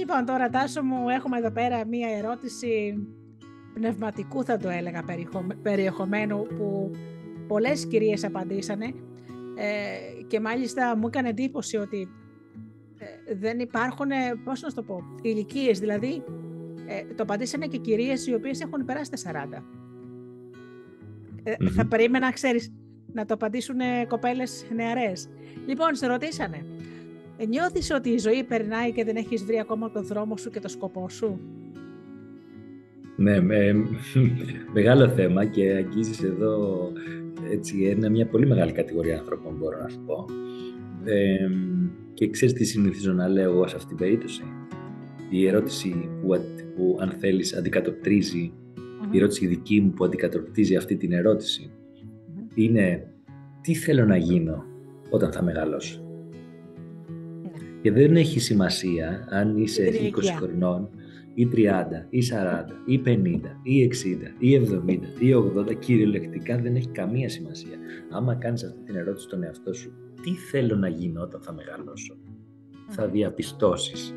Λοιπόν, τώρα Τάσο μου έχουμε εδώ πέρα μία ερώτηση πνευματικού θα το έλεγα περιεχομένου που πολλές κυρίες απαντήσανε ε, και μάλιστα μου έκανε εντύπωση ότι ε, δεν υπάρχουν, πώς να το πω, ηλικίες, δηλαδή ε, το απαντήσανε και κυρίες οι οποίες έχουν περάσει τα 40. Ε, θα περίμενα, ξέρεις, να το απαντήσουν κοπέλες νεαρές. Λοιπόν, σε ρωτήσανε, νιώθεις ότι η ζωή περνάει και δεν έχεις βρει ακόμα τον δρόμο σου και το σκοπό σου; Ναι, με, μεγάλο θέμα και αγγίζεις εδώ έτσι, είναι μια πολύ μεγάλη κατηγορία ανθρώπων, μπορώ να σου πω. Ε, και ξέρεις τι συνηθίζω να λέω εγώ σε αυτήν την περίπτωση; Η ερώτηση που, που αν θέλεις αντικατοπτρίζει, η ερώτηση δική μου που αντικατοπτρίζει αυτή την ερωτηση είναι τι θέλω να γίνω όταν θα μεγαλώσω; Ναι. Και δεν έχει σημασία αν είσαι 20 χρονών ή 30 ή 40 ή 50 ή 60 ή 70 ή 80 κυριολεκτικά δεν έχει καμία σημασία. Άμα κάνεις αυτή την ερώτηση στον εαυτό σου τι θέλω να γίνω όταν θα μεγαλώσω; Θα διαπιστώσεις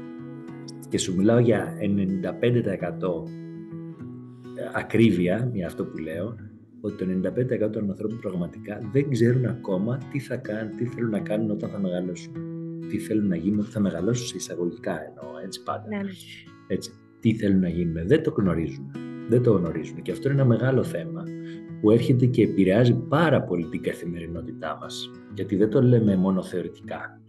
και σου μιλάω για 95% ακρίβεια για αυτό που λέω ότι το 95% των ανθρώπων πραγματικά δεν ξέρουν ακόμα τι θα κάνουν, τι θέλουν να κάνουν όταν θα μεγαλώσουν. Τι θέλουν να γίνουν όταν θα μεγαλώσουν σε εισαγωγικά εννοώ, έτσι πάντα. Ναι. ναι. Έτσι τι θέλουν να γίνουν. Δεν το γνωρίζουν. Δεν το γνωρίζουν. Και αυτό είναι ένα μεγάλο θέμα που έρχεται και επηρεάζει πάρα πολύ την καθημερινότητά μας. Γιατί δεν το λέμε μόνο θεωρητικά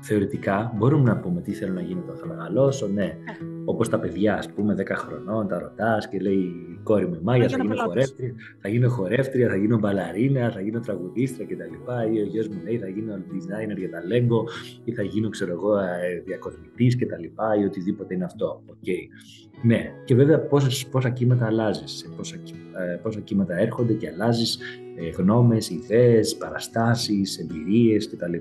θεωρητικά μπορούμε να πούμε τι θέλω να γίνω όταν θα μεγαλώσω, ναι. Ε. Όπως τα παιδιά, ας πούμε, 10 χρονών, τα ρωτάς και λέει η κόρη μου, Μάγια, θα γίνω χορεύτρια, θα γίνω χορεύτρια, θα γίνω μπαλαρίνα, θα γίνω τραγουδίστρια κτλ. Ή ο γιος μου λέει, θα γίνω designer για τα λέγκο, ή θα γίνω, ξέρω εγώ, ε, διακοσμητή κτλ. Ή οτιδήποτε είναι αυτό. Okay. Ναι, και βέβαια πόσα, πόσα κύματα αλλάζεις, πόσα, ε, πόσα κύματα έρχονται και αλλάζεις ε, γνώμες, ιδέες, παραστάσεις, εμπειρίες κτλ.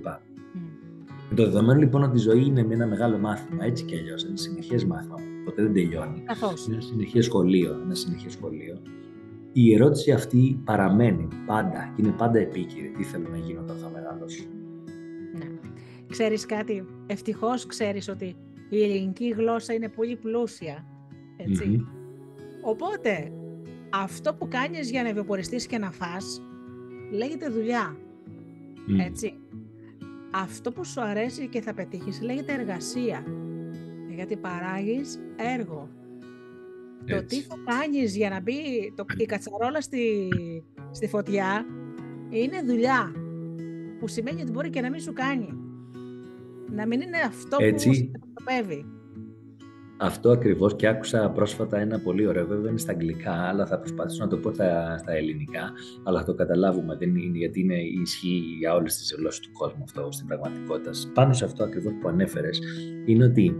Με το δεδομένο λοιπόν ότι η ζωή είναι ένα μεγάλο μάθημα, έτσι και αλλιώς, ένα συνεχές μάθημα ποτέ δεν τελειώνει. Καθώς. Είναι ένα συνεχές σχολείο. Ένα συνεχές σχολείο. Η ερώτηση αυτή παραμένει πάντα και είναι πάντα επίκαιρη. Τι θέλω να γίνω όταν θα μεγαλώσω; Ναι. Ξέρεις κάτι, ευτυχώς ξέρεις ότι η ελληνική γλώσσα είναι πολύ πλούσια. Οπότε, αυτό που κάνεις για να ευεποριστείς και να φας, λέγεται δουλειά. Έτσι αυτό που σου αρέσει και θα πετύχεις λέγεται εργασία. Γιατί παράγεις έργο. Το τι θα κάνεις για να μπει το, η κατσαρόλα στη, στη φωτιά είναι δουλειά. Που σημαίνει ότι μπορεί και να μην σου κάνει. Να μην είναι αυτό Έτσι. που σου αυτό ακριβώς και άκουσα πρόσφατα ένα πολύ ωραίο, βέβαια είναι στα αγγλικά, αλλά θα προσπαθήσω να το πω στα, στα ελληνικά, αλλά θα το καταλάβουμε, δεν είναι, γιατί είναι ισχύει για όλες τις γλώσσες του κόσμου αυτό στην πραγματικότητα. Πάνω σε αυτό ακριβώς που ανέφερες, είναι ότι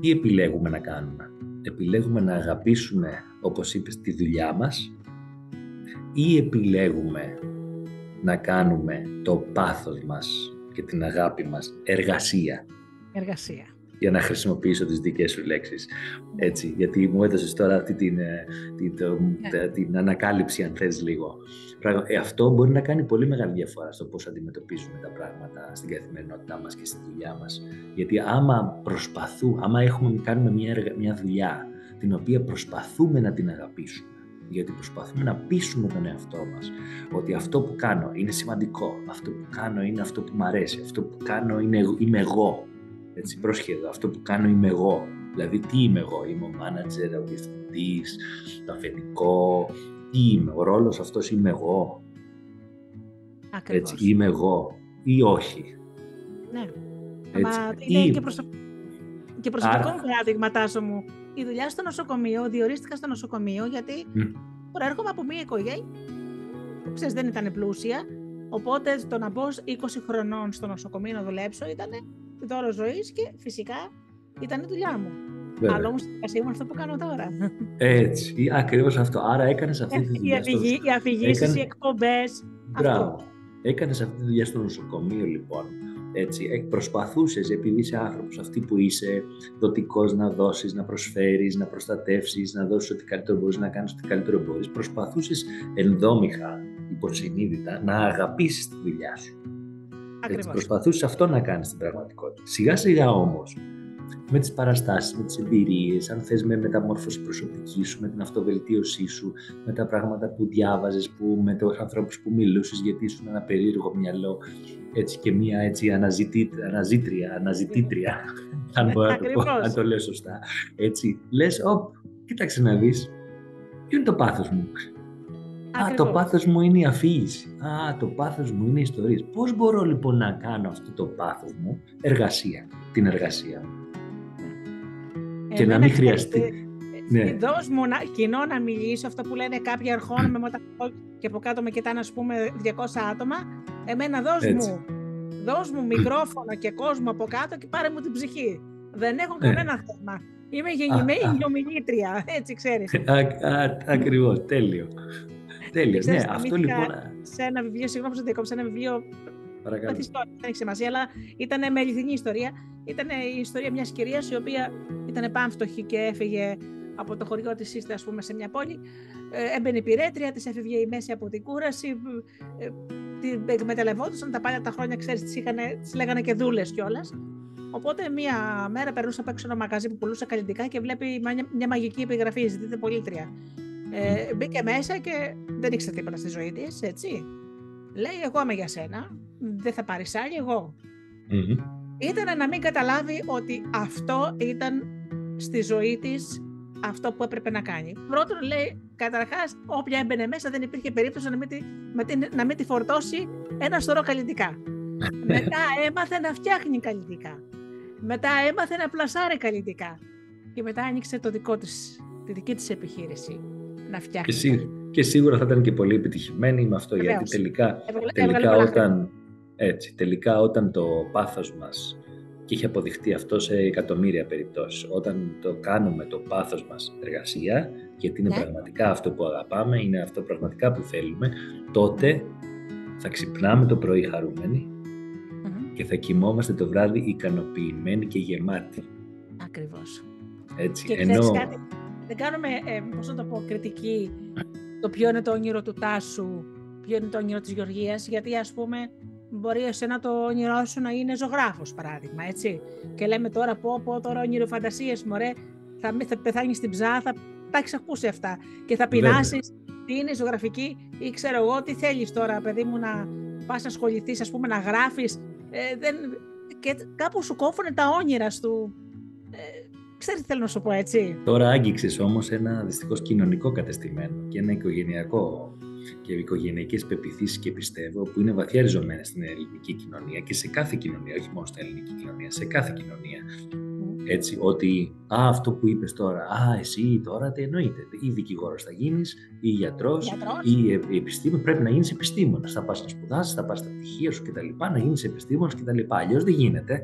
τι επιλέγουμε να κάνουμε; Επιλέγουμε να αγαπήσουμε, όπως είπες, τη δουλειά μας ή επιλέγουμε να κάνουμε το πάθος μας και την αγάπη μας εργασία; Εργασία για να χρησιμοποιήσω τις δικές σου λέξεις. Έτσι, γιατί μου έδωσες τώρα αυτή την, ε, την, ναι. την ανακάλυψη, αν θες λίγο. Ε, αυτό μπορεί να κάνει πολύ μεγάλη διαφορά στο πώς αντιμετωπίζουμε τα πράγματα στην καθημερινότητά μας και στη δουλειά μας. Γιατί άμα προσπαθούμε, άμα έχουμε, κάνουμε μια, μια δουλειά την οποία προσπαθούμε να την αγαπήσουμε, γιατί προσπαθούμε να πείσουμε τον εαυτό μας ότι αυτό που κάνω είναι σημαντικό, αυτό που κάνω είναι αυτό που μου αρέσει, αυτό που κάνω είναι, είμαι εγώ, έτσι, πρόσχεδο, αυτό που κάνω είμαι εγώ. Δηλαδή, τι είμαι εγώ, είμαι ο μάνατζερ, ο διευθυντής, το αφεντικό, τι είμαι, ο ρόλος αυτός είμαι εγώ. Ακριβώς. Έτσι, είμαι εγώ ή όχι. Ναι. Έτσι, Μα είναι και, προσω... και προσωπικό Άρα... παράδειγμα, Τάσο μου. Η δουλειά στο νοσοκομείο, διορίστηκα στο νοσοκομείο γιατί mm. προέρχομαι από μια οικογένεια που ξέρεις δεν ήταν πλούσια. Οπότε το να μπω 20 χρονών στο νοσοκομείο να δουλέψω ήταν δώρο ζωής και φυσικά ήταν η δουλειά μου. Βέβαια. Αλλά όμως η μου αυτό που κάνω τώρα. Έτσι, ακριβώς αυτό. Άρα έκανες αυτή τη δουλειά. Οι αφηγήσεις, οι εκπομπές. Μπράβο. Έκανες αυτή τη δουλειά στο νοσοκομείο, λοιπόν. Έτσι, προσπαθούσες επειδή είσαι άνθρωπος, αυτή που είσαι, δοτικός να δώσεις, να προσφέρεις, να προστατεύσεις, να δώσεις ό,τι καλύτερο μπορείς να κάνεις, ό,τι καλύτερο μπορείς. Προσπαθούσες ενδόμηχα, υποσυνείδητα, να αγαπήσεις τη δουλειά σου. Έτσι, προσπαθούσε αυτό να κάνει στην πραγματικότητα. Σιγά σιγά όμως, με τις παραστάσεις, με τις εμπειρίες, αν θες με μεταμόρφωση προσωπική σου, με την αυτοβελτίωσή σου, με τα πράγματα που διάβαζες, που, με τους ανθρώπους που μιλούσες, γιατί ήσουν ένα περίεργο μυαλό έτσι και μία έτσι αναζήτρια, αναζητήτρια, αν μπορώ να το, πω, αν το λέω σωστά. Έτσι, λες, όπ, κοίταξε να δεις, ποιο είναι το πάθος μου. Α, το πάθος μου είναι η αφήγηση. Α, το πάθος μου είναι οι ιστορίες. Πώς μπορώ λοιπόν να κάνω αυτό το πάθος μου εργασία, την εργασία μου; Και να μην χρειαστεί. Ναι. Δώσ' μου να, κοινό να μιλήσω, αυτό που λένε κάποιοι αρχών με και από κάτω με κοιτάνε ας πούμε 200 άτομα. Εμένα δώσ' μου, δώσ' μου μικρόφωνο και κόσμο από κάτω και πάρε μου την ψυχή. Δεν έχω ναι. κανένα θέμα. Είμαι γεννημένη ομιλήτρια, έτσι ξέρεις. Ακριβώς, τέλειο. Τέλειο, ναι, αυτό λοιπόν... Σε ένα βιβλίο, συγγνώμη που διακόψω, σε ένα βιβλίο Παρακαλώ. Ιστορία, δεν έχει σημασία, αλλά ήταν με αληθινή ιστορία. Ήταν η ιστορία μιας κυρίας η οποία ήταν πάμφτωχη και έφυγε από το χωριό της Ίστα, ας πούμε, σε μια πόλη. Ε, έμπαινε η πυρέτρια, της έφευγε η μέση από την κούραση. Ε, την εκμεταλλευόντουσαν τα παλιά τα χρόνια, ξέρεις, τις λέγανε και δούλες κιόλας. Οπότε μία μέρα περνούσε από έξω ένα μαγαζί που πουλούσε καλλιτικά και βλέπει μια, μια μαγική επιγραφή, ζητείτε πολίτρια. Ε, μπήκε μέσα και δεν ήξερε τίποτα στη ζωή της, έτσι. Λέει, εγώ είμαι για σένα, δεν θα πάρεις άλλη, εγώ. Ήταν να μην καταλάβει ότι αυτό ήταν στη ζωή της αυτό που έπρεπε να κάνει. Πρώτον, λέει, καταρχάς, όποια έμπαινε μέσα δεν υπήρχε περίπτωση να μην τη, να μην τη φορτώσει ένα σωρό καλλιτικά. Μετά έμαθε να φτιάχνει καλλιτικά. Μετά έμαθε να πλασάρει καλλιτικά. Και μετά άνοιξε το δικό της, τη δική της επιχείρηση να φτιάχνει. Και, και σίγουρα θα ήταν και πολύ επιτυχημένη με αυτό, γιατί τελικά, τελικά, όταν, έτσι, τελικά όταν το πάθος μας και έχει αποδειχτεί αυτό σε εκατομμύρια περιπτώσεις. Όταν το κάνουμε το πάθος μας εργασία, γιατί είναι ναι. πραγματικά αυτό που αγαπάμε, είναι αυτό πραγματικά που θέλουμε, τότε θα ξυπνάμε το πρωί και θα κοιμόμαστε το βράδυ ικανοποιημένοι και γεμάτοι. Ακριβώς. Έτσι, και ενώ... Κάτι, δεν κάνουμε, ε, πώς να το πω, κριτική το ποιο είναι το όνειρο του Τάσου, ποιο είναι το όνειρο της Γεωργίας, γιατί ας πούμε μπορεί εσένα το όνειρό σου να είναι ζωγράφος παράδειγμα, έτσι. Και λέμε τώρα πω, πω τώρα όνειρο φαντασίες, μωρέ, θα, θα πεθάνεις στην ψά, θα τα έχεις ακούσει αυτά και θα πεινάσεις τι είναι ζωγραφική ή ξέρω εγώ τι θέλεις τώρα παιδί μου να πας να ασχοληθείς ας πούμε να γράφεις. Ε, δεν, και κάπου σου κόφωνε τα όνειρα σου. Ε, Ξέρεις τι θέλω να σου πω, έτσι. Τώρα άγγιξες όμως ένα δυστυχώς κοινωνικό κατεστημένο και ένα οικογενειακό και οικογενειακές πεπιθήσεις και πιστεύω που είναι βαθιά ριζωμένες στην ελληνική κοινωνία και σε κάθε κοινωνία, όχι μόνο στην ελληνική κοινωνία, σε κάθε κοινωνία. Έτσι, ότι α, αυτό που είπες τώρα, α, εσύ τώρα τι εννοείται, ή δικηγόρος θα γίνεις, ή γιατρός, ή ε, επιστήμον, πρέπει να γίνεις επιστήμονας, θα πας να σπουδάσεις, θα πας στα πτυχία σου κτλ, να γίνεις επιστήμονας κτλ. Αλλιώς δεν γίνεται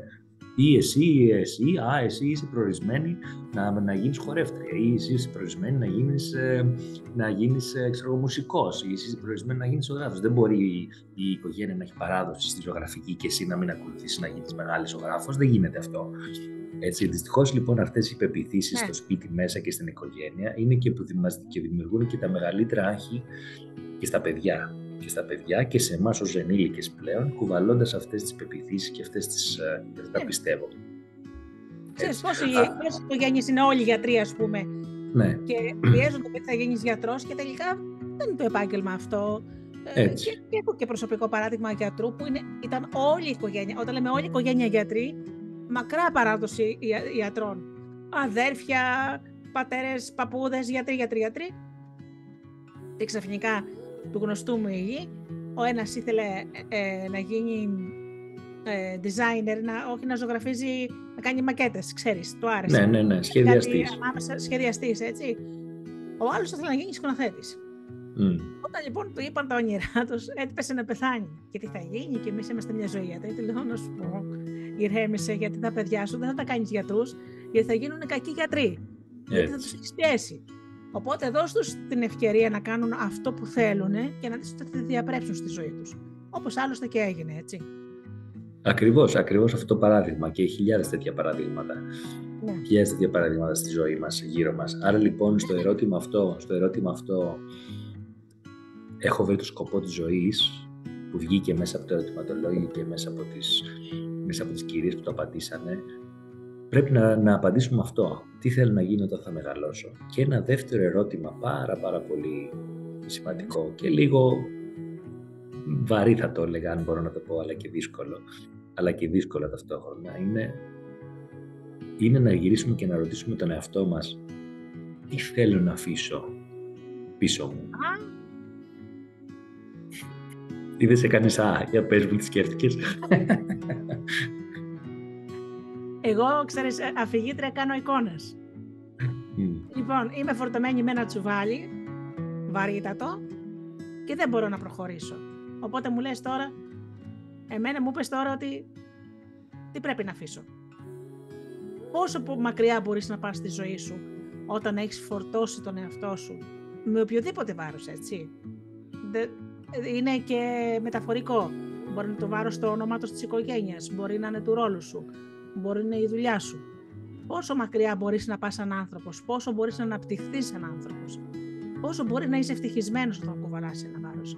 ή εσύ, ή εσύ, α, εσύ είσαι προορισμένη να, να γίνεις χορεύτρια ή εσύ είσαι προορισμένη να γίνεις, ε, να γίνεις ε, ξέρω, μουσικός ή εσύ είσαι προορισμένη να γίνεις ζωγράφος. Δεν μπορεί η, η οικογένεια να έχει παράδοση στη ζωγραφική και εσύ να μην ακολουθήσει να γίνεις μεγάλη ζωγράφος. Δεν γίνεται αυτό. Έτσι, δυστυχώς λοιπόν αυτές οι πεπιθήσεις ναι. στο σπίτι μέσα και στην οικογένεια είναι και που και δημιουργούν και τα μεγαλύτερα άγχη και στα παιδιά και στα παιδιά και σε εμάς ως ενήλικες πλέον, κουβαλώντας αυτές τις πεπιθήσεις και αυτές τις, ε, τα ναι. πιστεύω. Ξέρεις πόσοι, πόσοι οικογένειες είναι όλοι γιατροί ας πούμε ναι. και πιέζονται ότι θα γίνεις γιατρός και τελικά δεν είναι το επάγγελμα αυτό. Ε, Έτσι. Και, έχω και προσωπικό παράδειγμα γιατρού που είναι, ήταν όλη η οικογένεια. Όταν λέμε όλη η οικογένεια γιατροί, μακρά παράδοση ιατρών. Αδέρφια, πατέρες, παππούδες, γιατροί, γιατροί, γιατροί. Και ξαφνικά του γνωστού μου ηγή. Ο ένας ήθελε ε, να γίνει ε, designer, να, όχι να ζωγραφίζει, να κάνει μακέτες, ξέρεις, του άρεσε. Ναι, ναι, ναι, σχεδιαστής. σχεδιαστής, έτσι. Ο άλλος ήθελε να γίνει σκηνοθέτης. Mm. Όταν λοιπόν του είπαν τα όνειρά τους, έπεσε να πεθάνει. Και τι θα γίνει, και εμείς είμαστε μια ζωή γιατί λέω να σου πω, ηρέμησε, γιατί τα παιδιά σου δεν θα τα κάνεις γιατρού, γιατί θα γίνουν κακοί γιατροί. Γιατί θα τους έχεις πιέσει. Οπότε δώσ' τους την ευκαιρία να κάνουν αυτό που θέλουν και να δεις ότι θα διαπρέψουν στη ζωή τους. Όπως άλλωστε και έγινε, έτσι. Ακριβώς, ακριβώς αυτό το παράδειγμα και χιλιάδες τέτοια παραδείγματα. Ναι. Χιλιάδες τέτοια παραδείγματα στη ζωή μας, γύρω μας. Άρα λοιπόν στο ερώτημα αυτό, στο ερώτημα αυτό έχω βρει το σκοπό της ζωής που βγήκε μέσα από το ερωτηματολόγιο και μέσα από τις, μέσα από τις κυρίες που το απαντήσανε πρέπει να, να απαντήσουμε αυτό. Τι θέλω να γίνει όταν θα μεγαλώσω. Και ένα δεύτερο ερώτημα πάρα πάρα πολύ σημαντικό και λίγο βαρύ θα το έλεγα αν μπορώ να το πω αλλά και δύσκολο αλλά και δύσκολο ταυτόχρονα είναι, είναι να γυρίσουμε και να ρωτήσουμε τον εαυτό μας τι θέλω να αφήσω πίσω μου; Τι δεν σε κάνεις α, για πες μου τι σκέφτηκες. Εγώ, ξέρεις, ε, αφηγήτρια κάνω εικόνες. Λοιπόν, είμαι φορτωμένη με ένα τσουβάλι, βαρύτατο, και δεν μπορώ να προχωρήσω. Οπότε μου λες τώρα, εμένα μου πες τώρα ότι τι πρέπει να αφήσω. Πόσο μακριά μπορείς να πας στη ζωή σου όταν έχεις φορτώσει τον εαυτό σου με οποιοδήποτε βάρος, έτσι; Είναι και μεταφορικό. Μπορεί να το βάρος το όνομά του της οικογένειας, μπορεί να είναι του ρόλου σου, μπορεί να είναι η δουλειά σου. Πόσο μακριά μπορείς να πας σαν άνθρωπος, πόσο μπορείς να αναπτυχθείς σαν άνθρωπος, πόσο μπορεί να είσαι ευτυχισμένος όταν κουβαλάς ένα βάρος.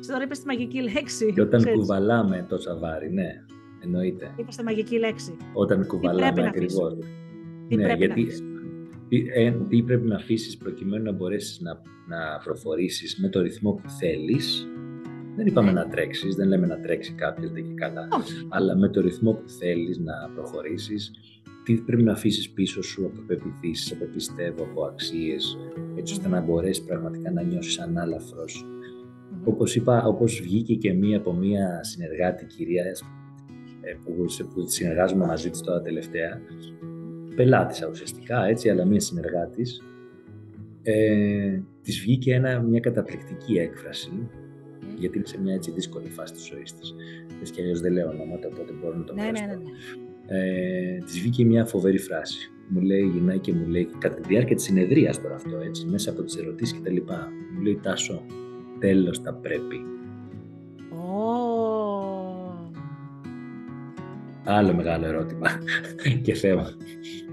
Σε τώρα είπες τη μαγική λέξη. Και όταν ξέρεις. κουβαλάμε τόσα βάρη, ναι, εννοείται. Είπες τη μαγική λέξη. Όταν κουβαλάμε ακριβώς. Τι ναι, πρέπει γιατί, τι, ε, τι πρέπει να αφήσεις προκειμένου να μπορέσεις να, να προχωρήσεις με το ρυθμό που θέλεις δεν είπαμε ναι. να τρέξεις, δεν λέμε να τρέξει κάποιος δεν και καλά, αλλά με το ρυθμό που θέλεις να προχωρήσεις, τι πρέπει να αφήσεις πίσω σου από πεπιθήσεις, από πιστεύω, από αξίες, έτσι ώστε να μπορέσεις πραγματικά να νιώσεις ανάλαφρος. Mm-hmm. Όπως είπα, όπως βγήκε και μία από μία συνεργάτη κυρία ε, που, που συνεργάζομαι μαζί της τώρα τελευταία, πελάτησα ουσιαστικά, έτσι, αλλά μία συνεργάτης, ε, της βγήκε ένα, μια καταπληκτική έκφραση γιατί είναι σε μια έτσι δύσκολη φάση της ζωής της. Έτσι κι αλλιώς δεν λέω ονόματα, οπότε μπορώ να το ναι, ναι, ναι, ναι. Ε, της βγήκε μια φοβερή φράση. Μου λέει, γυρνάει και μου λέει, κατά τη διάρκεια της συνεδρίας τώρα αυτό, έτσι, μέσα από τις ερωτήσεις και τα λοιπά, μου λέει Τάσο, τέλος τα πρέπει. Oh. Άλλο μεγάλο ερώτημα και θέμα.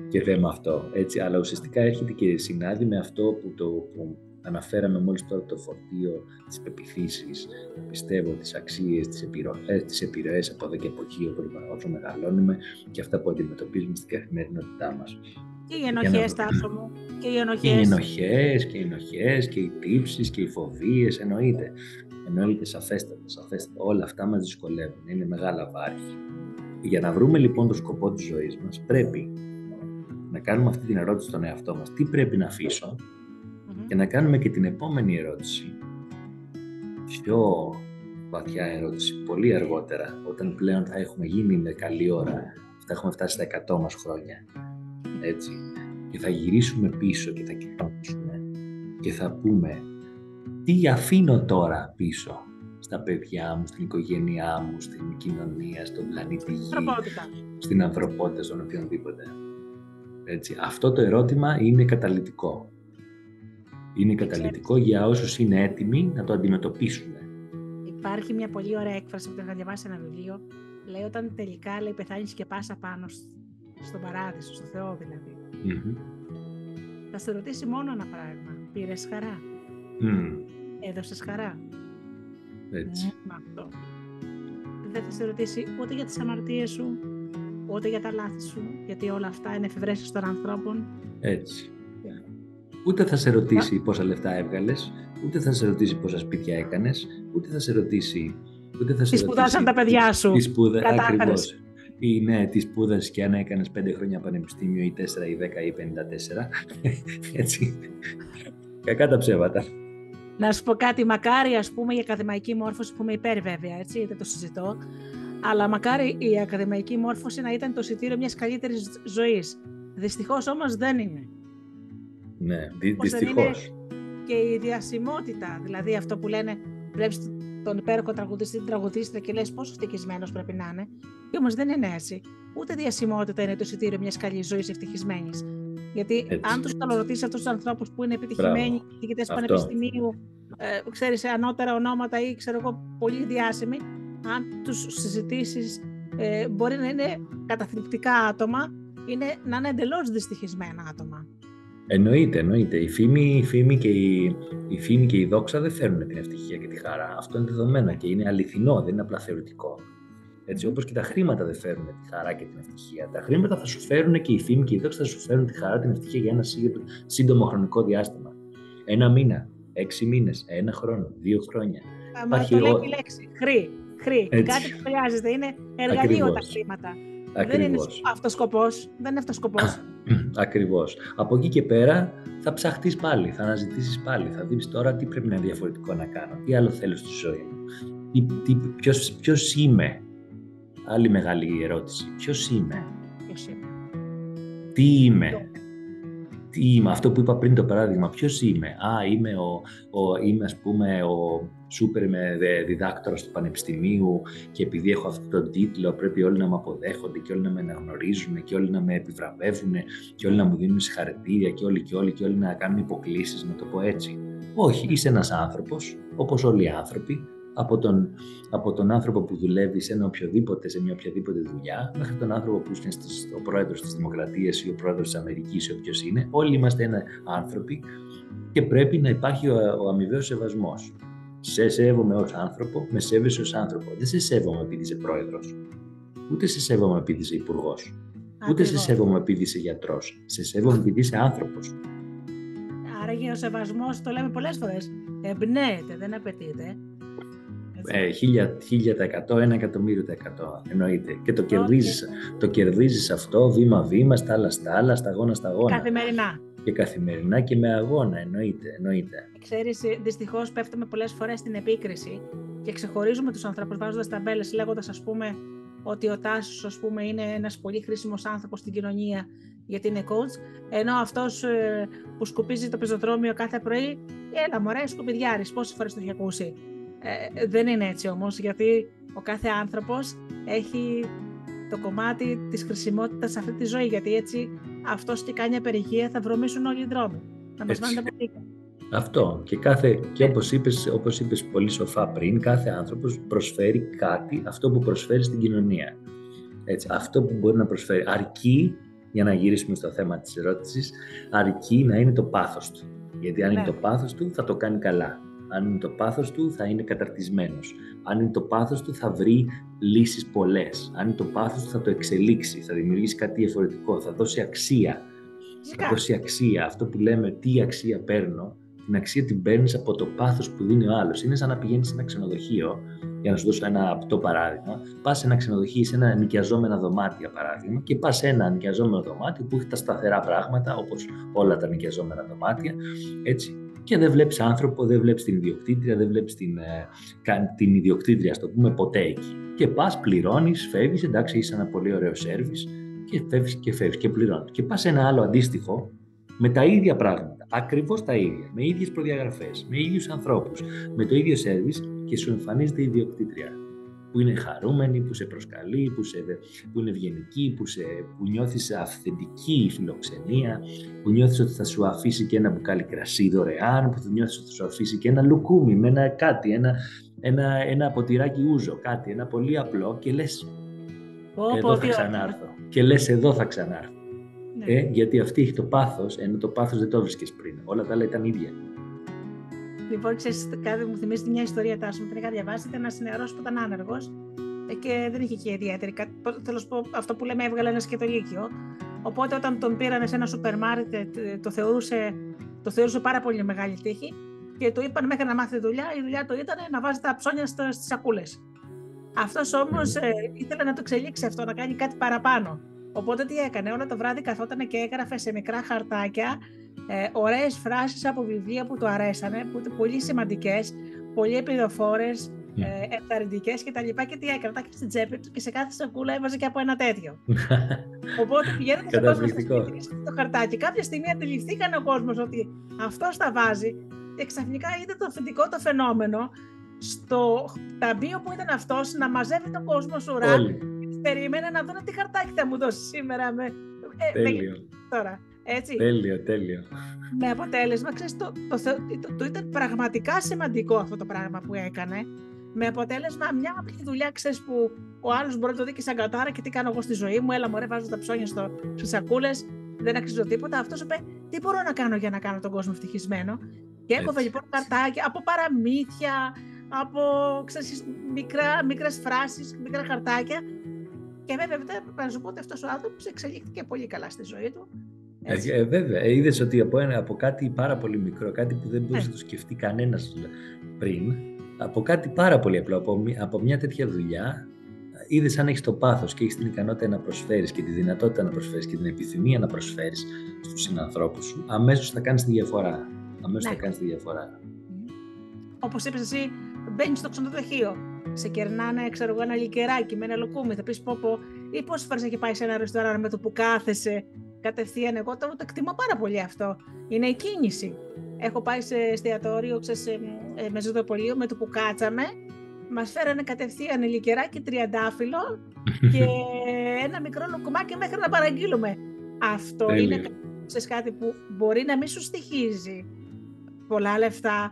Και θέμα αυτό, έτσι, αλλά ουσιαστικά έρχεται και συνάδει με αυτό που, το, που Αναφέραμε μόλις τώρα το φορτίο της πεπιθήσεις, πιστεύω, τις αξίες, τις επιρροές, τις επιρροές από εδώ και από εκεί όσο μεγαλώνουμε και αυτά που αντιμετωπίζουμε στην καθημερινότητά μας. Και οι ενοχές, Τάσο μου. Και οι ενοχές. Και οι ενοχές, και οι ενοχές, και οι τύψεις, και οι φοβίες, εννοείται. Εννοείται σαφέστατα, σαφέστατα. Όλα αυτά μας δυσκολεύουν, είναι μεγάλα βάρη. Για να βρούμε λοιπόν το σκοπό της ζωής μας, πρέπει να κάνουμε αυτή την ερώτηση στον εαυτό μας. Τι πρέπει να αφήσω; Και να κάνουμε και την επόμενη ερώτηση. Πιο βαθιά ερώτηση, πολύ αργότερα, όταν πλέον θα έχουμε γίνει με καλή ώρα, θα έχουμε φτάσει στα 100 μας χρόνια. Έτσι. Και θα γυρίσουμε πίσω και θα κοιτάξουμε και θα πούμε τι αφήνω τώρα πίσω στα παιδιά μου, στην οικογένειά μου, στην κοινωνία, στον πλανήτη Γη, στην ανθρωπότητα, στον οποιονδήποτε. Έτσι. Αυτό το ερώτημα είναι καταλητικό είναι καταλητικό για όσους είναι έτοιμοι να το αντιμετωπίσουν. Υπάρχει μια πολύ ωραία έκφραση που είχα διαβάσει ένα βιβλίο. Λέει όταν τελικά λέει, πεθάνεις και πας απάνω στον παράδεισο, στο Θεό δηλαδή. Mm-hmm. Θα σε ρωτήσει μόνο ένα πράγμα. Πήρες χαρά; Mm. Έδωσες χαρά; Έτσι. Mm, αυτό. Δεν θα σε ρωτήσει ούτε για τις αμαρτίες σου, ούτε για τα λάθη σου, γιατί όλα αυτά είναι εφευρέσεις των ανθρώπων. Έτσι. Ούτε θα σε ρωτήσει πόσα λεφτά έβγαλες, ούτε θα σε ρωτήσει πόσα σπίτια έκανες, ούτε θα σε ρωτήσει. Ούτε θα σε τις σπουδάσαν τα παιδιά σου. Τις σπούδα, ακριβώς. Ή ναι, τις σπούδασες και αν έκανες πέντε χρόνια πανεπιστήμιο ή 4 ή 10 ή 54. Έτσι. Κακά τα ψέματα. Να σου πω κάτι, μακάρι ας πούμε η ακαδημαϊκή μόρφωση που είμαι υπέρ βέβαια, έτσι, δεν το συζητώ, αλλά μακάρι η ακαδημαϊκή μόρφωση να ήταν το εισιτήριο μιας καλύτερης ζωής. Δυστυχώς όμως δεν είναι. Ναι, δυστυχώς. Και η διασημότητα, δηλαδή αυτό που λένε, βλέπεις τον υπέροχο τραγουδιστή, την τραγουδίστρια και λες πόσο ευτυχισμένος πρέπει να είναι. Και όμως δεν είναι έτσι. Ούτε διασημότητα είναι το εισιτήριο μιας καλής ζωής ευτυχισμένης. Γιατί έτσι. αν τους καλορωτήσει αυτούς τους ανθρώπους που είναι επιτυχημένοι, φοιτητέ πανεπιστημίου, ε, ξέρεις, ανώτερα ονόματα ή ξέρω εγώ, πολύ διάσημοι, αν τους συζητήσεις, ε, μπορεί να είναι καταθλιπτικά άτομα, είναι, να είναι εντελώς δυστυχισμένα άτομα. Εννοείται, εννοείται. Η φήμη, η φήμη, και η, η φήμη και η δόξα δεν φέρνουν την ευτυχία και τη χαρά. Αυτό είναι δεδομένο και είναι αληθινό, δεν είναι απλά θεωρητικό. Έτσι, όπως και τα χρήματα δεν φέρουν τη χαρά και την ευτυχία. Τα χρήματα θα σου φέρουν και η φήμη και η δόξη θα σου φέρουν τη χαρά, την ευτυχία για ένα σύντομο χρονικό διάστημα. Ένα μήνα, έξι μήνες, ένα χρόνο, δύο χρόνια. Μα το λέει η λέξη. Χρή. Χρή. Κάτι που χρειάζεται. Είναι εργαλείο τα χρήματα. Δεν είναι αυτό σκοπό. Δεν είναι αυτό σκοπό. Ακριβώς. Από εκεί και πέρα θα ψαχτείς πάλι, θα αναζητήσεις πάλι. Θα δεις τώρα τι πρέπει να είναι διαφορετικό να κάνω. Τι άλλο θέλω στη ζωή μου. Ποιος είμαι. Άλλη μεγάλη ερώτηση. Ποιος είμαι; Ποιος είμαι; Τι είμαι; Τι είμαι, αυτό που είπα πριν το παράδειγμα, ποιος είμαι; Α, είμαι, ο, ο, είμαι ας πούμε ο σούπερ με διδάκτορας του πανεπιστημίου και επειδή έχω αυτόν τον τίτλο πρέπει όλοι να με αποδέχονται και όλοι να με αναγνωρίζουν και όλοι να με επιβραβεύουν και όλοι να μου δίνουν συγχαρητήρια και όλοι και όλοι και όλοι να κάνουν υποκλήσεις, να το πω έτσι. Όχι, είσαι ένας άνθρωπος, όπως όλοι οι άνθρωποι, από τον, από τον άνθρωπο που δουλεύει σε, ένα οποιοδήποτε, σε μια οποιαδήποτε δουλειά, μέχρι τον άνθρωπο που είναι ο πρόεδρος της Δημοκρατίας ή ο πρόεδρος της Αμερικής ή όποιος είναι. Όλοι είμαστε ένα άνθρωποι και πρέπει να υπάρχει ο, ο αμοιβαίος σεβασμός. Σε σέβομαι ως άνθρωπο, με σέβεσαι ως άνθρωπο. Δεν σε σέβομαι επειδή είσαι πρόεδρος. Ούτε σε σέβομαι επειδή είσαι υπουργός. Ούτε σε σέβομαι επειδή είσαι γιατρός. Σε σέβομαι επειδή είσαι άνθρωπος. Άρα και ο σεβασμός, το λέμε πολλές φορές, εμπνέεται, δεν απαιτείται. Ε, χίλια, χίλια τα εκατό, ένα εκατομμύριο τα εκατό, εννοείται. Και το κερδίζεις, το κερδίζεις αυτό βήμα-βήμα, στα άλλα στα άλλα, σταγόνα σταγόνα. Καθημερινά. Και καθημερινά και με αγώνα, εννοείται. εννοείται. Ξέρεις, δυστυχώς πέφτουμε πολλές φορές στην επίκριση και ξεχωρίζουμε τους ανθρώπους βάζοντας ταμπέλες λέγοντας ας πούμε ότι ο Τάσος ας πούμε είναι ένας πολύ χρήσιμος άνθρωπος στην κοινωνία γιατί είναι coach, ενώ αυτός ε, που σκουπίζει το πεζοδρόμιο κάθε πρωί, έλα μωρέ σκουπιδιάρης, πόσες φορές το έχει ακούσει. Ε, δεν είναι έτσι όμως, γιατί ο κάθε άνθρωπος έχει το κομμάτι της χρησιμότητας σε αυτή τη ζωή, γιατί έτσι αυτός και κάνει απεργία θα βρωμίσουν όλοι οι δρόμοι. Να μας βάλουν τα ποτήκα. Αυτό. Και, κάθε, και όπως, είπες, όπως είπες πολύ σοφά πριν, κάθε άνθρωπος προσφέρει κάτι, αυτό που προσφέρει στην κοινωνία. Έτσι, αυτό που μπορεί να προσφέρει. Αρκεί, για να γυρίσουμε στο θέμα της ερώτησης, αρκεί να είναι το πάθος του. Γιατί αν είναι ναι. το πάθος του, θα το κάνει καλά. Αν είναι το πάθος του θα είναι καταρτισμένος. Αν είναι το πάθος του θα βρει λύσεις πολλές. Αν είναι το πάθος του θα το εξελίξει, θα δημιουργήσει κάτι διαφορετικό, θα δώσει αξία. Θα δώσει αξία. Αυτό που λέμε τι αξία παίρνω, την αξία την παίρνεις από το πάθος που δίνει ο άλλος. Είναι σαν να πηγαίνεις σε ένα ξενοδοχείο, για να σου δώσω ένα απτό παράδειγμα. Πας σε ένα ξενοδοχείο, σε ένα νοικιαζόμενα δωμάτια παράδειγμα, και πας σε ένα νοικιαζόμενο δωμάτιο που έχει τα σταθερά πράγματα, όπως όλα τα νοικιαζόμενα δωμάτια. Έτσι και δεν βλέπεις άνθρωπο, δεν βλέπεις την ιδιοκτήτρια, δεν βλέπεις την, ε, την ιδιοκτήτρια, στο πούμε, ποτέ εκεί. Και πας, πληρώνεις, φεύγεις, εντάξει, είσαι ένα πολύ ωραίο σέρβις και φεύγεις και φεύγεις και πληρώνεις. Και πας σε ένα άλλο αντίστοιχο με τα ίδια πράγματα, ακριβώς τα ίδια, με ίδιες προδιαγραφές, με ίδιους ανθρώπους, με το ίδιο σέρβις και σου εμφανίζεται η ιδιοκτήτρια που είναι χαρούμενη, που σε προσκαλεί, που, σε, που είναι ευγενική, που, σε, που νιώθεις αυθεντική φιλοξενία, που νιώθεις ότι θα σου αφήσει και ένα μπουκάλι κρασί δωρεάν, που θα νιώθεις ότι θα σου αφήσει και ένα λουκούμι με ένα κάτι, ένα, ένα, ένα ποτηράκι ούζο, κάτι, ένα πολύ απλό και λες εδώ θα ξανάρθω. Και λες εδώ θα ξανάρθω. Ναι. Ε, γιατί αυτή έχει το πάθος, ενώ το πάθος δεν το βρίσκες πριν. Όλα τα άλλα ήταν ίδια. Λοιπόν, ξέρεις, κάτι μου θυμίζει μια ιστορία τάσου που την είχα διαβάσει. Ήταν ένας νεαρός που ήταν άνεργος ε, και δεν είχε και ιδιαίτερη. Θέλω να πω αυτό που λέμε, έβγαλε ένα και το λύκειο. Οπότε όταν τον πήραν σε ένα σούπερ μάρκετ, το θεωρούσε, το θεωρούσε πάρα πολύ μεγάλη τύχη και του είπαν μέχρι να μάθει δουλειά, η δουλειά του ήταν να βάζει τα ψώνια στις σακούλες. Αυτός όμως ε, ήθελε να το εξελίξει αυτό, να κάνει κάτι παραπάνω. Οπότε τι έκανε, όλο το βράδυ καθόταν και έγραφε σε μικρά χαρτάκια ε, ωραίες φράσεις από βιβλία που του αρέσανε, που ήταν πολύ σημαντικές, πολύ επιδοφόρες, mm. ε, ευθαρρυντικές και τα λοιπά και τι έκανε, τα στην τσέπη τους και σε κάθε σακούλα έβαζε και από ένα τέτοιο. Οπότε πηγαίνοντας στον κόσμο στο το χαρτάκι. Κάποια στιγμή αντιληφθήκαν ο κόσμος ότι αυτός τα βάζει και ξαφνικά είδε το θετικό το φαινόμενο στο ταμπίο που ήταν αυτός να μαζεύει τον κόσμο σουρά. Περίμενε να δουν τι χαρτάκι θα μου δώσει σήμερα με, ε, με, τώρα. Έτσι. Τέλειο, τέλειο. Με αποτέλεσμα, ξέρεις, το, το, το, το, ήταν πραγματικά σημαντικό αυτό το πράγμα που έκανε. Με αποτέλεσμα μια απλή δουλειά, ξέρεις, που ο άλλος μπορεί να το δει και σαν κατάρα και τι κάνω εγώ στη ζωή μου. Έλα, μωρέ, βάζω τα ψώνια στο, στις σακούλες, δεν αξίζω τίποτα. Αυτός είπε, τι μπορώ να κάνω για να κάνω τον κόσμο ευτυχισμένο; Και έκοβε λοιπόν καρτάκια από παραμύθια, από ξέρεις, μικρά, μικρές φράσεις, μικρά χαρτάκια. Και βέβαια, να σου πω ότι αυτός ο άνθρωπος εξελίχθηκε πολύ καλά στη ζωή του. Ε, ε, βέβαια, ε, είδες ότι από, ένα, από κάτι πάρα πολύ μικρό, κάτι που δεν μπορούσε ναι. να το σκεφτεί κανένας πριν, από κάτι πάρα πολύ απλό, από, από μια τέτοια δουλειά, είδες αν έχεις το πάθος και έχεις την ικανότητα να προσφέρεις και τη δυνατότητα να προσφέρεις και την επιθυμία να προσφέρεις στους συνανθρώπους σου, αμέσως θα κάνεις τη διαφορά. Αμέσως ναι. θα κάνεις τη διαφορά. Όπως είπες εσύ, μπαίνεις στο ξενοδοχείο. Σε κερνάνε, ξέρω εγώ, ένα λικεράκι με ένα λοκούμι. Θα πεις πω, πω ή πόσες φορές έχει πάει σε ένα ρεστοράν με το που κάθεσαι κατευθείαν. Εγώ το, το εκτιμώ πάρα πολύ αυτό. Είναι η κίνηση. Έχω πάει σε εστιατόριο, ξέρεις, ε, με ζωδοπολείο, με το που κάτσαμε. Μας φέρανε κατευθείαν λικεράκι τριαντάφυλλο και ένα μικρό λουκουμάκι μέχρι να παραγγείλουμε. Αυτό είναι σε κάτι που μπορεί να μην σου στοιχίζει πολλά λεφτά,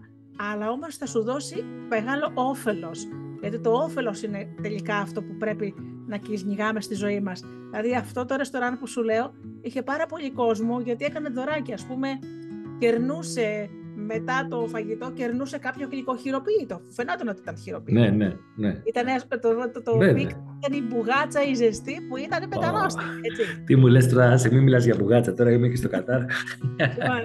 αλλά όμως θα σου δώσει μεγάλο όφελος. Γιατί το όφελος είναι τελικά αυτό που πρέπει να κυνηγάμε στη ζωή μας. Δηλαδή αυτό το ρεστοράν που σου λέω είχε πάρα πολύ κόσμο γιατί έκανε δωράκια. Ας πούμε, κερνούσε μετά το φαγητό, κερνούσε κάποιο γλυκό χειροποίητο. Φαινόταν ότι ήταν χειροποίητο. Ναι, ναι, ναι. Ήταν το, το, το, το ήταν η μπουγάτσα η ζεστή που ήταν μετανόστη. Oh. Τι μου λες τώρα, σε μην μιλάς για μπουγάτσα, τώρα είμαι και στο Κατάρ. Λοιπόν,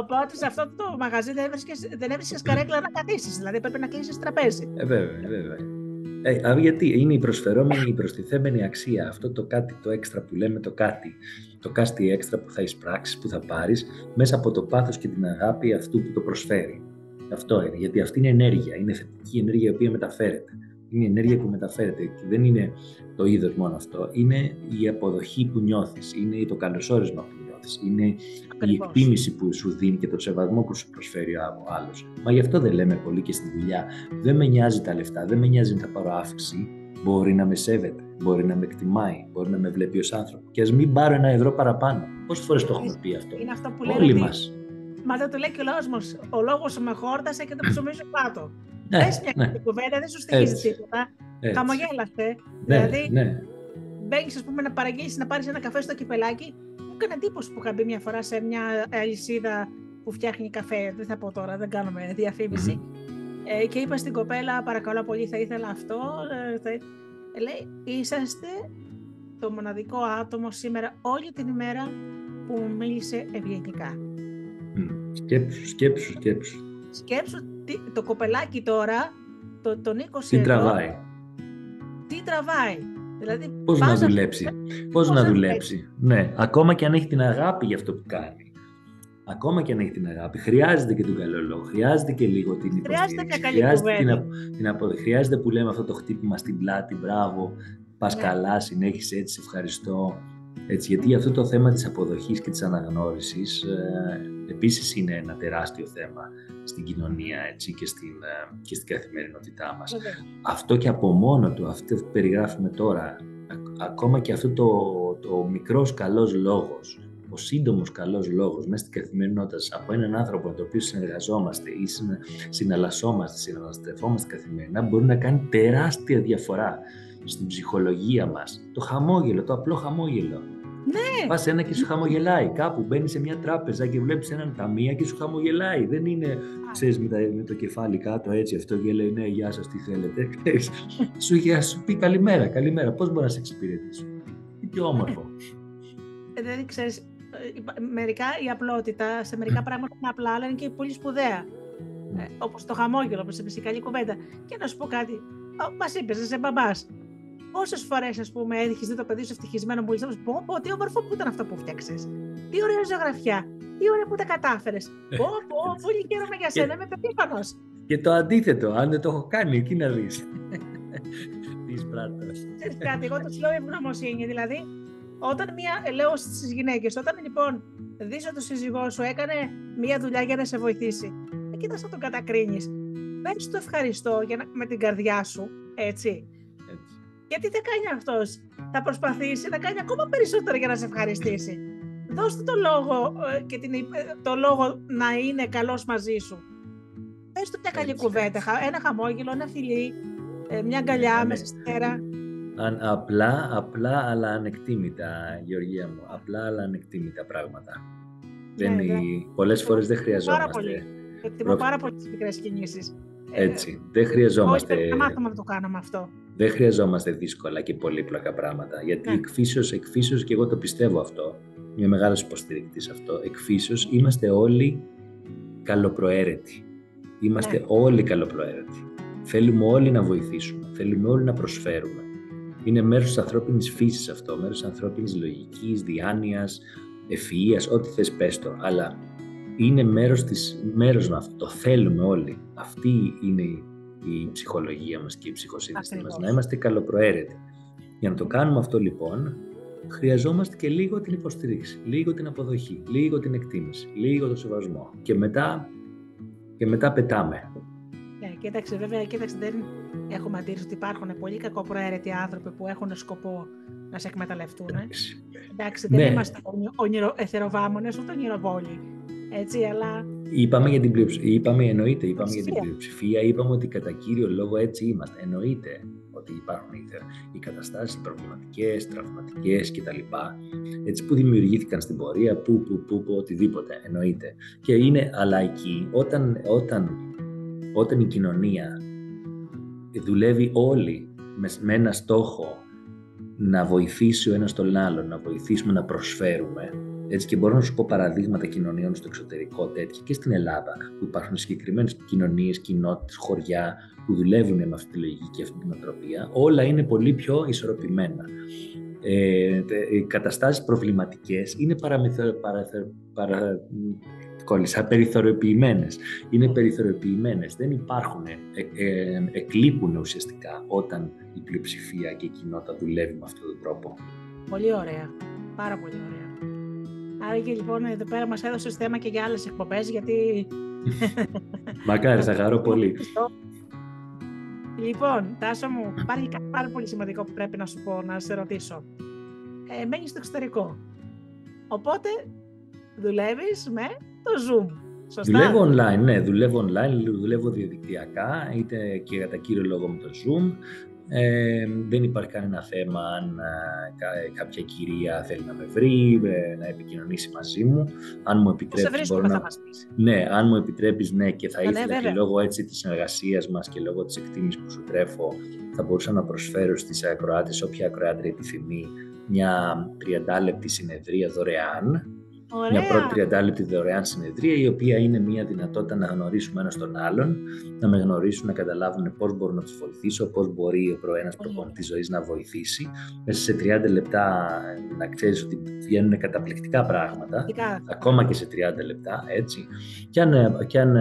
οπότε σε αυτό το μαγαζί δεν έβρισκες, δεν έβρισκες καρέκλα να καθίσεις, δηλαδή πρέπει να κλείσεις τραπέζι. Ε, βέβαια, βέβαια. Ε, γιατί είναι η προσφερόμενη, η προστιθέμενη αξία, αυτό το κάτι, το έξτρα που λέμε το κάτι, το κάτι έξτρα που θα εισπράξεις, που θα πάρεις, μέσα από το πάθος και την αγάπη αυτού που το προσφέρει. Αυτό είναι, γιατί αυτή είναι ενέργεια, είναι θετική ενέργεια η οποία μεταφέρεται. Είναι η ενέργεια που μεταφέρεται και δεν είναι το είδος μόνο αυτό, είναι η αποδοχή που νιώθεις, είναι το καλωσόρισμα που είναι η εκτίμηση που σου δίνει και το σεβασμό που σου προσφέρει ο άλλος. Μα γι' αυτό δεν λέμε πολύ και στη δουλειά. Δεν με νοιάζει τα λεφτά, δεν με νοιάζει να θα πάρω αύξηση. Μπορεί να με σέβεται, μπορεί να με εκτιμάει, μπορεί να με βλέπει ως άνθρωπο. Και ας μην πάρω ένα ευρώ παραπάνω. Πόσες φορές το έχουμε πει αυτό; Είναι αυτό που Όλοι μας. Μα δεν το λέει και ο λόγο μας. Ο λόγος με χόρτασε και το ψωμίζω κάτω. Ναι, Πες μια ναι. κουβέντα, δεν σου στοιχίζει τίποτα. Χαμογέλαστε. Ναι, δηλαδή, ναι. μπαίνεις, ας πούμε, να παραγγείλεις να πάρεις ένα καφέ στο κυπελάκι έκανε εντύπωση που είχα μπει μια φορά σε μια αλυσίδα που φτιάχνει καφέ. Δεν θα πω τώρα, δεν κάνουμε Ε, και είπα στην κοπέλα, παρακαλώ πολύ, θα ήθελα αυτό. Ε, θα... Ε, λέει, είσαστε το μοναδικό άτομο σήμερα όλη την ημέρα που μου μίλησε ευγενικά. Σκέψου, σκέψου, σκέψου. Σκέψου το κοπελάκι τώρα, το, τον 20 Τι τραβάει; Τι τραβάει; Δηλαδή, πώς να δουλέψει. Πώς, να δουλέψει. Ναι, ακόμα και αν έχει την αγάπη για αυτό που κάνει. Ακόμα και αν έχει την αγάπη, χρειάζεται και τον καλό λόγο, χρειάζεται και λίγο την υποστήριξη. Χρειάζεται, την, την χρειάζεται που λέμε αυτό το χτύπημα στην πλάτη, μπράβο, πας ναι. καλά, συνέχισε έτσι, ευχαριστώ. Έτσι, γιατί αυτό το θέμα της αποδοχής και της αναγνώρισης ε, επίσης είναι ένα τεράστιο θέμα στην κοινωνία έτσι, και, στην, ε, και στην καθημερινότητά μας. Αυτό και από μόνο του, αυτό που περιγράφουμε τώρα, ακόμα και αυτό το, το μικρός καλός λόγος, ο σύντομος καλός λόγος μέσα στην καθημερινότητα από έναν άνθρωπο με τον οποίο συνεργαζόμαστε ή συναλλασσόμαστε, συναναστρεφόμαστε καθημερινά, μπορεί να κάνει τεράστια διαφορά στην ψυχολογία μας. Το χαμόγελο, το απλό χαμόγελο. Ναι. Πας ένα και σου χαμογελάει. Κάπου μπαίνει σε μια τράπεζα και βλέπεις έναν ταμεία και σου χαμογελάει. Δεν είναι, ξέρεις, με, το κεφάλι κάτω έτσι αυτό και λέει Ναι, γεια σας, τι θέλετε. σου, σου πει καλημέρα, καλημέρα. Πώς μπορεί να σε εξυπηρετήσει; Είναι πιο όμορφο. Ε, δεν ξέρεις, ε, μερικά η απλότητα σε μερικά πράγματα είναι απλά, αλλά είναι και πολύ σπουδαία. Ε, Όπως το χαμόγελο, όπως είπες η καλή κουβέντα. Και να σου πω κάτι. Μα είπε, είσαι μπαμπάς. Πόσες φορές, ας πούμε, έχει δει το παιδί σου ευτυχισμένο που λε, πω, πω, τι όμορφο που ήταν αυτό που φτιάξες. Τι ωραία ζωγραφιά. Τι ωραία που τα κατάφερες. πω, πω, πολύ χαίρομαι για σένα, είμαι περήφανος. Και το αντίθετο, αν δεν το έχω κάνει, εκεί να δει. Τι πράτας. Ξέρεις κάτι, εγώ το λέω ευγνωμοσύνη. Δηλαδή, όταν μία, ε, λέω στις γυναίκες, όταν λοιπόν δει ότι ο σύζυγό σου έκανε μία δουλειά για να σε βοηθήσει, εκεί θα τον κατακρίνεις. Πες το ευχαριστώ για να, με την καρδιά σου, έτσι. Γιατί δεν κάνει αυτός. Θα προσπαθήσει να κάνει ακόμα περισσότερο για να σε ευχαριστήσει. Δώστε το λόγο ε, και την, ε, το λόγο να είναι καλός μαζί σου. Πες του μια καλή κουβέντα, ένα χαμόγελο, ένα φιλί, ε, μια αγκαλιά μέσα στη μέρα. απλά, απλά αλλά ανεκτήμητα, Γεωργία μου. Απλά αλλά ανεκτήμητα πράγματα. Ναι, δεν, ναι. Πολλές φορές δεν χρειαζόμαστε. Πάρα πολύ. Εκτιμώ πάρα πολύ τις μικρές κινήσεις. Έτσι. δεν χρειαζόμαστε... Όχι, μάθαμε να το κάνουμε αυτό. Δεν χρειαζόμαστε δύσκολα και πολύπλοκα πράγματα. Γιατί ναι. εκφύσεως, εκφύσεως, και εγώ το πιστεύω αυτό, είμαι μεγάλο υποστηρικτής αυτό, εκφύσεως είμαστε όλοι καλοπροαίρετοι. Είμαστε ναι. όλοι καλοπροαίρετοι. Θέλουμε όλοι να βοηθήσουμε. Θέλουμε όλοι να προσφέρουμε. Είναι μέρος της ανθρώπινης φύσης αυτό, μέρος της ανθρώπινης λογικής, διάνοιας, ευφυΐας, ό,τι θες πες το, αλλά είναι μέρος, της, μέρος με αυτό, το θέλουμε όλοι. Αυτή είναι η, ψυχολογία μας και η ψυχοσύνθεση μας, να είμαστε καλοπροαίρετοι. Για να το κάνουμε αυτό λοιπόν, χρειαζόμαστε και λίγο την υποστήριξη, λίγο την αποδοχή, λίγο την εκτίμηση, λίγο το σεβασμό και μετά, και μετά πετάμε. Ναι, κοίταξε, βέβαια, κοίταξε, δεν έχουμε αντίρρηση ότι υπάρχουν πολύ κακοπροαίρετοι άνθρωποι που έχουν σκοπό να σε εκμεταλλευτούν. Εντάξει, δεν ναι. είμαστε ονειρο, εθεροβάμονες, ούτε ονειροβόλοι. Έτσι, αλλά... Είπαμε για την πλειοψηφία, είπαμε, εννοείται, είπαμε για την πλειοψηφία, είπαμε ότι κατά κύριο λόγο έτσι είμαστε. Εννοείται ότι υπάρχουν οι καταστάσεις οι προβληματικές, τραυματικές κτλ. Έτσι που δημιουργήθηκαν στην πορεία, που, που, που, που, οτιδήποτε, εννοείται. Και είναι, αλλά εκεί, όταν, όταν, όταν η κοινωνία δουλεύει όλοι μες, με ένα στόχο να βοηθήσει ο ένας τον άλλον, να βοηθήσουμε να προσφέρουμε. Έτσι και μπορώ να σου πω παραδείγματα κοινωνιών στο εξωτερικό τέτοια και στην Ελλάδα που υπάρχουν συγκεκριμένες κοινωνίες, κοινότητες, χωριά που δουλεύουν με αυτή τη λογική και αυτή την οτροπία. Όλα είναι πολύ πιο ισορροπημένα. Ε, οι καταστάσεις προβληματικές είναι παραμεθο, παρα, κόλλησα, περιθωριοποιημένες. Είναι περιθωριοποιημένες, δεν υπάρχουν, ε, ε, εκλείπουν ουσιαστικά όταν η πλειοψηφία και η κοινότητα δουλεύει με αυτόν τον τρόπο. Πολύ ωραία, πάρα πολύ ωραία. Άρα και λοιπόν εδώ πέρα μας έδωσες θέμα και για άλλες εκπομπές γιατί... Μακάρι, θα χαρώ πολύ. Λοιπόν, Τάσο μου, υπάρχει κάτι πάρα πολύ σημαντικό που πρέπει να σου πω, να σε ρωτήσω. Ε, μένεις στο εξωτερικό. Οπότε δουλεύεις με το Zoom. Σωστά; Δουλεύω online, ναι, δουλεύω online, δουλεύω διαδικτυακά, είτε και για τα κύριο λόγο με το Zoom. Ε, δεν υπάρχει κανένα θέμα αν ε, κάποια κυρία θέλει να με βρει, ε, να επικοινωνήσει μαζί μου. Αν μου επιτρέπεις, μπορώ να... Ναι, αν μου επιτρέπεις, ναι, και θα ήθελα και λόγω έτσι της συνεργασίας μας και λόγω της εκτίμησης που σου τρέφω, θα μπορούσα να προσφέρω στις ακροάτες, όποια ακροάτρια επιθυμεί, μια 30 λεπτή συνεδρία δωρεάν, Ωραία. Μια πρώτη 30 λεπτή δωρεάν συνεδρία, η οποία είναι μια δυνατότητα να γνωρίσουμε ένας τον άλλον, να με γνωρίσουν, να καταλάβουν πώς μπορώ να τους βοηθήσω, πώς μπορεί ο ένα προπονητής ζωής να βοηθήσει. Μέσα σε 30 λεπτά να ξέρεις ότι βγαίνουν καταπληκτικά πράγματα, ακόμα και σε 30 λεπτά, έτσι. Και, αν, και, αν,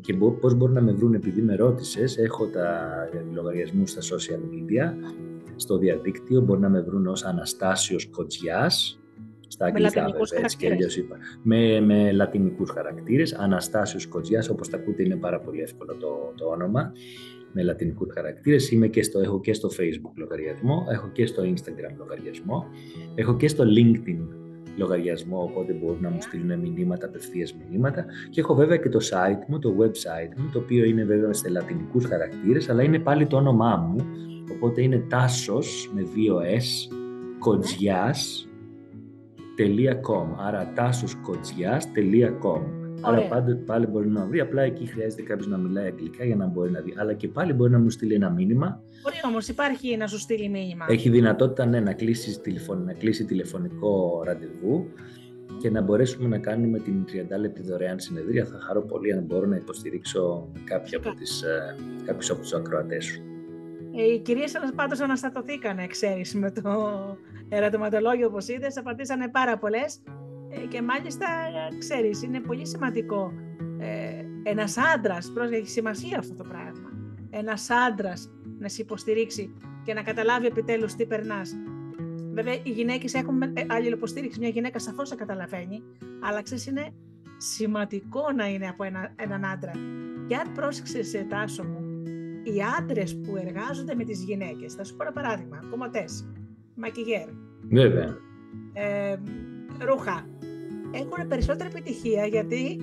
και πώς μπορούν να με βρουν, επειδή με ρώτησες, έχω τα λογαριασμούς στα social media, στο διαδίκτυο, μπορεί να με βρουν ως Αναστάσιος Κοτζιάς, στα αγγλικά βέβαια, έτσι και αλλιώς είπα. Με, με λατινικούς χαρακτήρες, Αναστάσιος Κοτζιάς, όπως τα ακούτε είναι πάρα πολύ εύκολο το, το όνομα, με λατινικούς χαρακτήρες. Είμαι και στο, έχω και στο Facebook λογαριασμό, έχω και στο Instagram λογαριασμό, έχω και στο LinkedIn λογαριασμό, οπότε μπορούν να μου στείλουν μηνύματα, απευθείας μηνύματα. Και έχω βέβαια και το site μου, το website μου, το οποίο είναι βέβαια σε λατινικούς χαρακτήρες, αλλά είναι πάλι το όνομά μου, οπότε είναι τάσος με δύο S, κοτζιάς, άρα τάσοσκοτσιάς.com Άρα πάντα, πάλι μπορεί να βρει, απλά εκεί χρειάζεται κάποιος να μιλάει αγγλικά για να μπορεί να δει. Αλλά και πάλι μπορεί να μου στείλει ένα μήνυμα. Μπορεί όμως, υπάρχει να σου στείλει μήνυμα. Έχει δυνατότητα ναι, να, κλείσει τηλεφων, να κλείσει τηλεφωνικό ραντεβού και να μπορέσουμε να κάνουμε την 30 λεπτή δωρεάν συνεδρία. Θα χαρώ πολύ αν μπορώ να υποστηρίξω κάποια από τις, ε, κάποιους από τους ακροατές σου. Ε, οι κυρίες πάντως αναστατωθήκανε, ξέρεις, με το ερωτηματολόγιο όπως είδες, απαντήσανε πάρα πολλές ε, και μάλιστα, ξέρεις, είναι πολύ σημαντικό ε, ένας άντρας, πρόσεχε, έχει σημασία αυτό το πράγμα, ένας άντρας να σε υποστηρίξει και να καταλάβει επιτέλους τι περνάς. Βέβαια, οι γυναίκες έχουν ε, αλληλοποστήριξη, μια γυναίκα σαφώς θα καταλαβαίνει, αλλά ξέρεις, είναι σημαντικό να είναι από ένα, έναν άντρα. Και αν πρόσεξες, σε τάσο μου, οι άντρες που εργάζονται με τις γυναίκες, θα σου πω ένα παράδειγμα, κομματές, μακιγέρ, Βέβαια. Ε, ρούχα, έχουν περισσότερη επιτυχία γιατί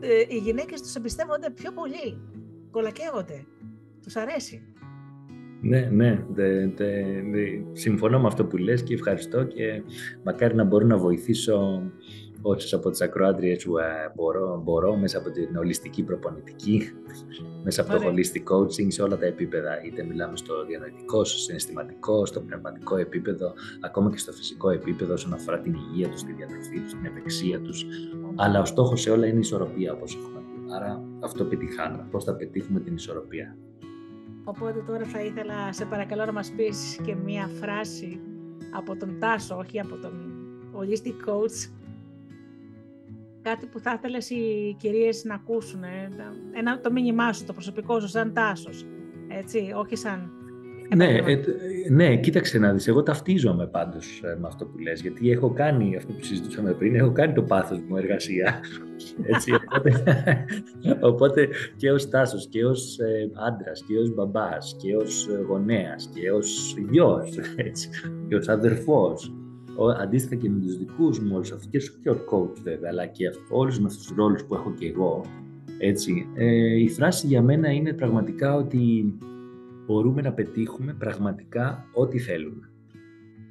ε, οι γυναίκες τους εμπιστεύονται πιο πολύ, κολακεύονται, τους αρέσει. Ναι, ναι, δε, δε, συμφωνώ με αυτό που λες και ευχαριστώ και μακάρι να μπορώ να βοηθήσω όσες από τις ακροάτριες σου ε, μπορώ, μπορώ μέσα από την ολιστική προπονητική, μέσα από το holistic coaching σε όλα τα επίπεδα, είτε μιλάμε στο διανοητικό, στο συναισθηματικό, στο πνευματικό επίπεδο, ακόμα και στο φυσικό επίπεδο όσον αφορά την υγεία τους, τη διατροφή τους, την ευεξία τους. Αλλά ο στόχος σε όλα είναι η ισορροπία όπως έχουμε πει. Άρα αυτό πετυχάνουμε. Πώς θα πετύχουμε την ισορροπία. Οπότε τώρα θα ήθελα, σε παρακαλώ να μας πεις και μία φράση από τον Τάσο, όχι από τον holistic coach, κάτι που θα ήθελες οι κυρίες να ακούσουν, ε, ένα, το μήνυμά σου, το προσωπικό σου, σαν Τάσος, έτσι, όχι σαν ναι, ε, ναι, κοίταξε να δεις, εγώ ταυτίζομαι πάντως ε, με αυτό που λες, γιατί έχω κάνει αυτό που συζητούσαμε πριν, έχω κάνει το πάθος μου εργασία. Έτσι, οπότε, οπότε και ως Τάσος και ως ε, άντρας και ως μπαμπάς και ως γονέας και ως γιος έτσι, και ως αδερφός ο, αντίστοιχα και με τους δικούς μου όλους αυτούς και ως coach βέβαια αλλά και όλους με αυτούς τους ρόλους που έχω και εγώ έτσι, ε, η φράση για μένα είναι πραγματικά ότι μπορούμε να πετύχουμε πραγματικά ό,τι θέλουμε.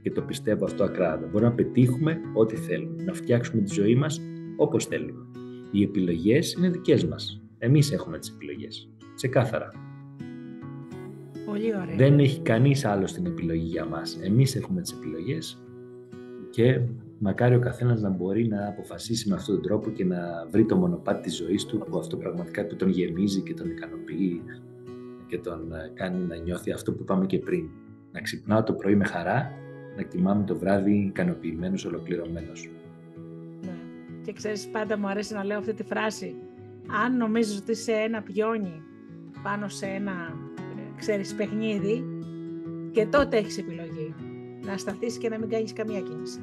Και το πιστεύω αυτό ακράδαντα. Μπορούμε να πετύχουμε ό,τι θέλουμε. Να φτιάξουμε τη ζωή μας όπως θέλουμε. Οι επιλογές είναι δικές μας. Εμείς έχουμε τις επιλογές. Ξεκάθαρα. Πολύ ωραία. Δεν έχει κανείς άλλο την επιλογή για μας. Εμείς έχουμε τις επιλογές και μακάρι ο καθένας να μπορεί να αποφασίσει με αυτόν τον τρόπο και να βρει το μονοπάτι της ζωής του που αυτό πραγματικά τον γεμίζει και τον ικανοποιεί και τον ε, κάνει να νιώθει αυτό που είπαμε και πριν. Να ξυπνάω το πρωί με χαρά, να κοιμάμαι το βράδυ ικανοποιημένος, ολοκληρωμένος. Ναι. Και ξέρεις, πάντα μου αρέσει να λέω αυτή τη φράση. Αν νομίζεις ότι είσαι ένα πιόνι πάνω σε ένα, ε, ξέρεις, παιχνίδι, και τότε έχεις επιλογή. Να σταθείς και να μην κάνεις καμία κίνηση.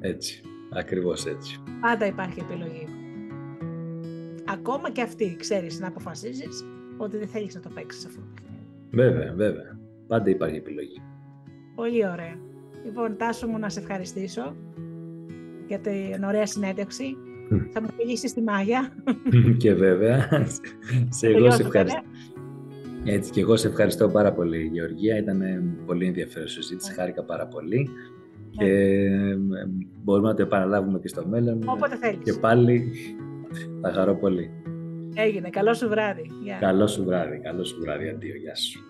Έτσι. Ακριβώς έτσι. Πάντα υπάρχει επιλογή. Ακόμα και αυτή, ξέρεις, να αποφασίζεις ότι δεν θέλεις να το παίξεις αυτό το παιχνίδι. Βέβαια, βέβαια. Πάντα υπάρχει επιλογή. Πολύ ωραία. Λοιπόν, Τάσο μου να σε ευχαριστήσω για την ωραία συνέντευξη. Θα μου φιλήσεις τη Μάγια. και βέβαια. σε εγώ σε ευχαριστώ. Έτσι και εγώ σε ευχαριστώ πάρα πολύ Γεωργία. Ήταν πολύ ενδιαφέρον συζήτηση. Χάρηκα πάρα πολύ. Ναι. Και μπορούμε να το επαναλάβουμε και στο μέλλον. Όποτε θέλεις. Και πάλι θα χαρώ πολύ. Έγινε. Καλό σου βράδυ. Καλό σου βράδυ. Καλό σου βράδυ. Αντίο. Γεια σου.